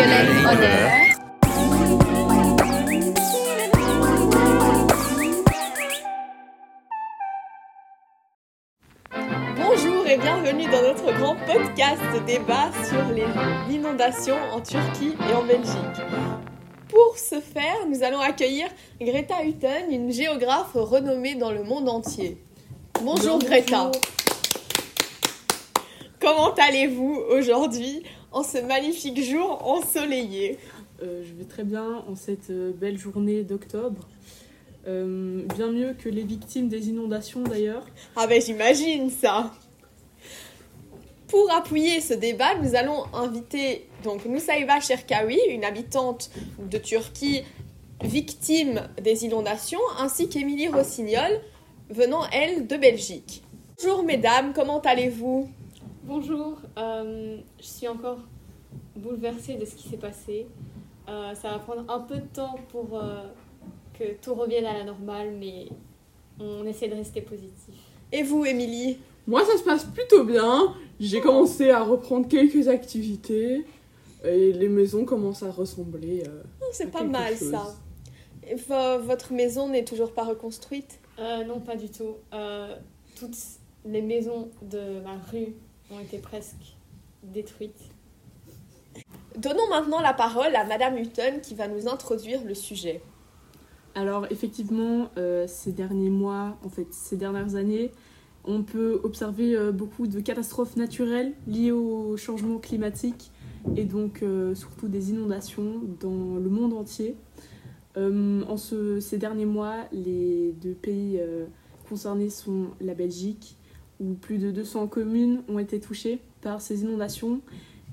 Honneur. Bonjour et bienvenue dans notre grand podcast débat sur les inondations en Turquie et en Belgique. Pour ce faire, nous allons accueillir Greta Hutton, une géographe renommée dans le monde entier. Bonjour Greta. Comment allez-vous aujourd'hui? En ce magnifique jour ensoleillé Euh, je vais très bien en cette euh, belle journée d'octobre. Euh, bien mieux que les victimes des inondations d'ailleurs. Ah ben j'imagine ça. Pour appuyer ce débat, nous allons inviter donc Nusaïba Cherkaoui, une habitante de Turquie victime des inondations, ainsi qu'Émilie Rossignol, venant elle de Belgique. Bonjour mesdames, comment allez-vous? Bonjour, euh, je suis encore bouleversée de ce qui s'est passé. Euh, ça va prendre un peu de temps pour euh, que tout revienne à la normale, mais on essaie de rester positif. Et vous, Émilie? Moi ça se passe plutôt bien. J'ai commencé à reprendre quelques activités et les maisons commencent à ressembler. euh, Oh, C'est pas mal chose. ça. Votre maison n'est toujours pas reconstruite? Euh, non, pas du tout. Euh, toutes les maisons de ma rue ont presque détruites. Donnons maintenant la parole à Madame Hutton qui va nous introduire le sujet. Alors effectivement, euh, ces derniers mois, en fait ces dernières années, on peut observer euh, beaucoup de catastrophes naturelles liées au changement climatique et donc euh, surtout des inondations dans le monde entier. En ce- ces derniers mois, les deux pays concernés sont la Belgique, où plus de 200 communes ont été touchées par ces inondations,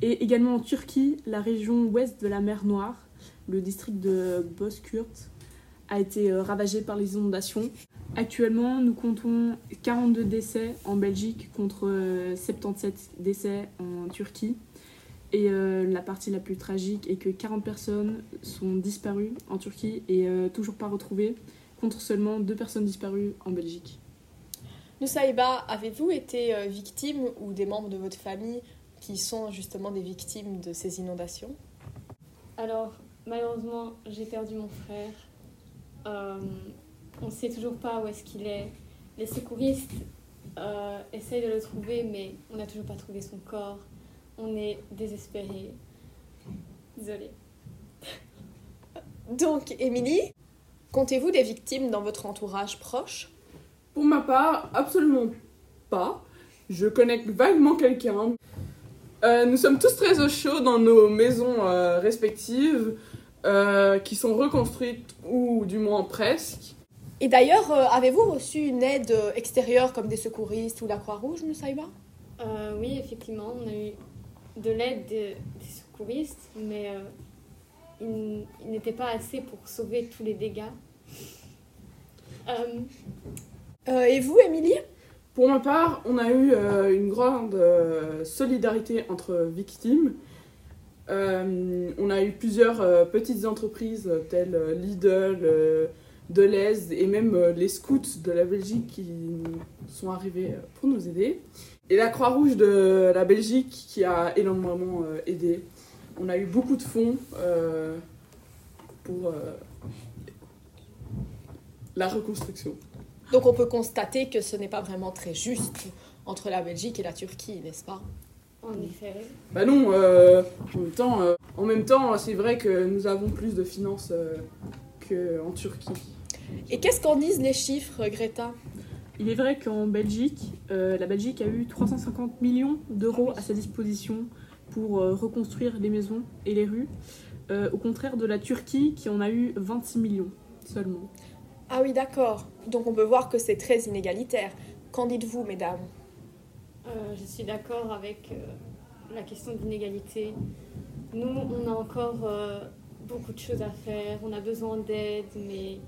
et également en Turquie, la région ouest de la mer Noire, le district de Bozkurt, a été euh, ravagé par les inondations. Actuellement, nous comptons 42 décès en Belgique contre euh, 77 décès en Turquie. Et euh, la partie la plus tragique est que 40 personnes sont disparues en Turquie et euh, toujours pas retrouvées, contre seulement deux personnes disparues en Belgique. Nusaïba, avez-vous été euh, victime ou des membres de votre famille qui sont justement des victimes de ces inondations? Alors, malheureusement, j'ai perdu mon frère. Euh, on ne sait toujours pas où est-ce qu'il est. Les secouristes euh, essayent de le trouver, mais on n'a toujours pas trouvé son corps. On est désespérés. Désolée. Donc, Émilie, comptez-vous des victimes dans votre entourage proche? Pour ma part, absolument pas. Je connais vaguement quelqu'un. Euh, nous sommes tous très au chaud dans nos maisons euh, respectives, euh, qui sont reconstruites ou du moins presque. Et d'ailleurs, euh, avez-vous reçu une aide extérieure comme des secouristes ou la Croix-Rouge, Euh, oui, effectivement, on a eu de l'aide de- des secouristes, mais euh, il, il n'était pas assez pour sauver tous les dégâts. Euh, Et vous, Émilie? Pour ma part, on a eu euh, une grande euh, solidarité entre victimes. On a eu plusieurs petites entreprises telles Lidl, Deleuze et même les scouts de la Belgique qui sont arrivés pour nous aider. Et la Croix-Rouge de la Belgique qui a énormément aidé. On a eu beaucoup de fonds pour la reconstruction. Donc on peut constater que ce n'est pas vraiment très juste entre la Belgique et la Turquie, n'est-ce pas? En effet. Bah non, euh, en même temps, euh, en même temps, c'est vrai que nous avons plus de finances euh, qu'en Turquie. Et qu'est-ce qu'en disent les chiffres, Greta? Il est vrai qu'en Belgique, euh, la Belgique a eu 350 millions d'euros à sa disposition pour euh, reconstruire les maisons et les rues, euh, au contraire de la Turquie qui en a eu 26 millions seulement. Ah oui, d'accord. Donc on peut voir que c'est très inégalitaire. Qu'en dites-vous, mesdames? Euh, je suis d'accord avec euh, la question de l'inégalité. Nous, on a encore euh, beaucoup de choses à faire, on a besoin d'aide, mais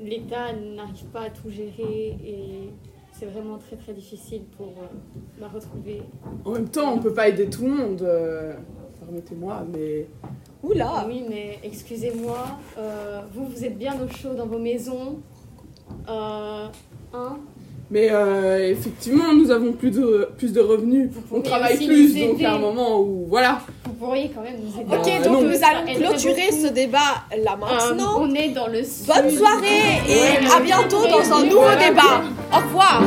l'État n'arrive pas à tout gérer et c'est vraiment très très difficile pour euh, la retrouver. En même temps, on peut pas aider tout le monde. euh, Permettez-moi, mais Oula Oui, mais excusez-moi, euh, vous, vous êtes bien au chaud dans vos maisons. Euh, hein? Mais euh, effectivement, nous avons plus de, plus de revenus. Vous On travaille aussi plus, nous donc aider. à un moment où, voilà. Vous pourriez quand même nous aider. Ok, Euh, donc non. nous allons clôturer ce débat là Euh, maintenant. on est dans le sud. Bonne soirée et Ouais, à bientôt dans un nouveau débat. Au revoir.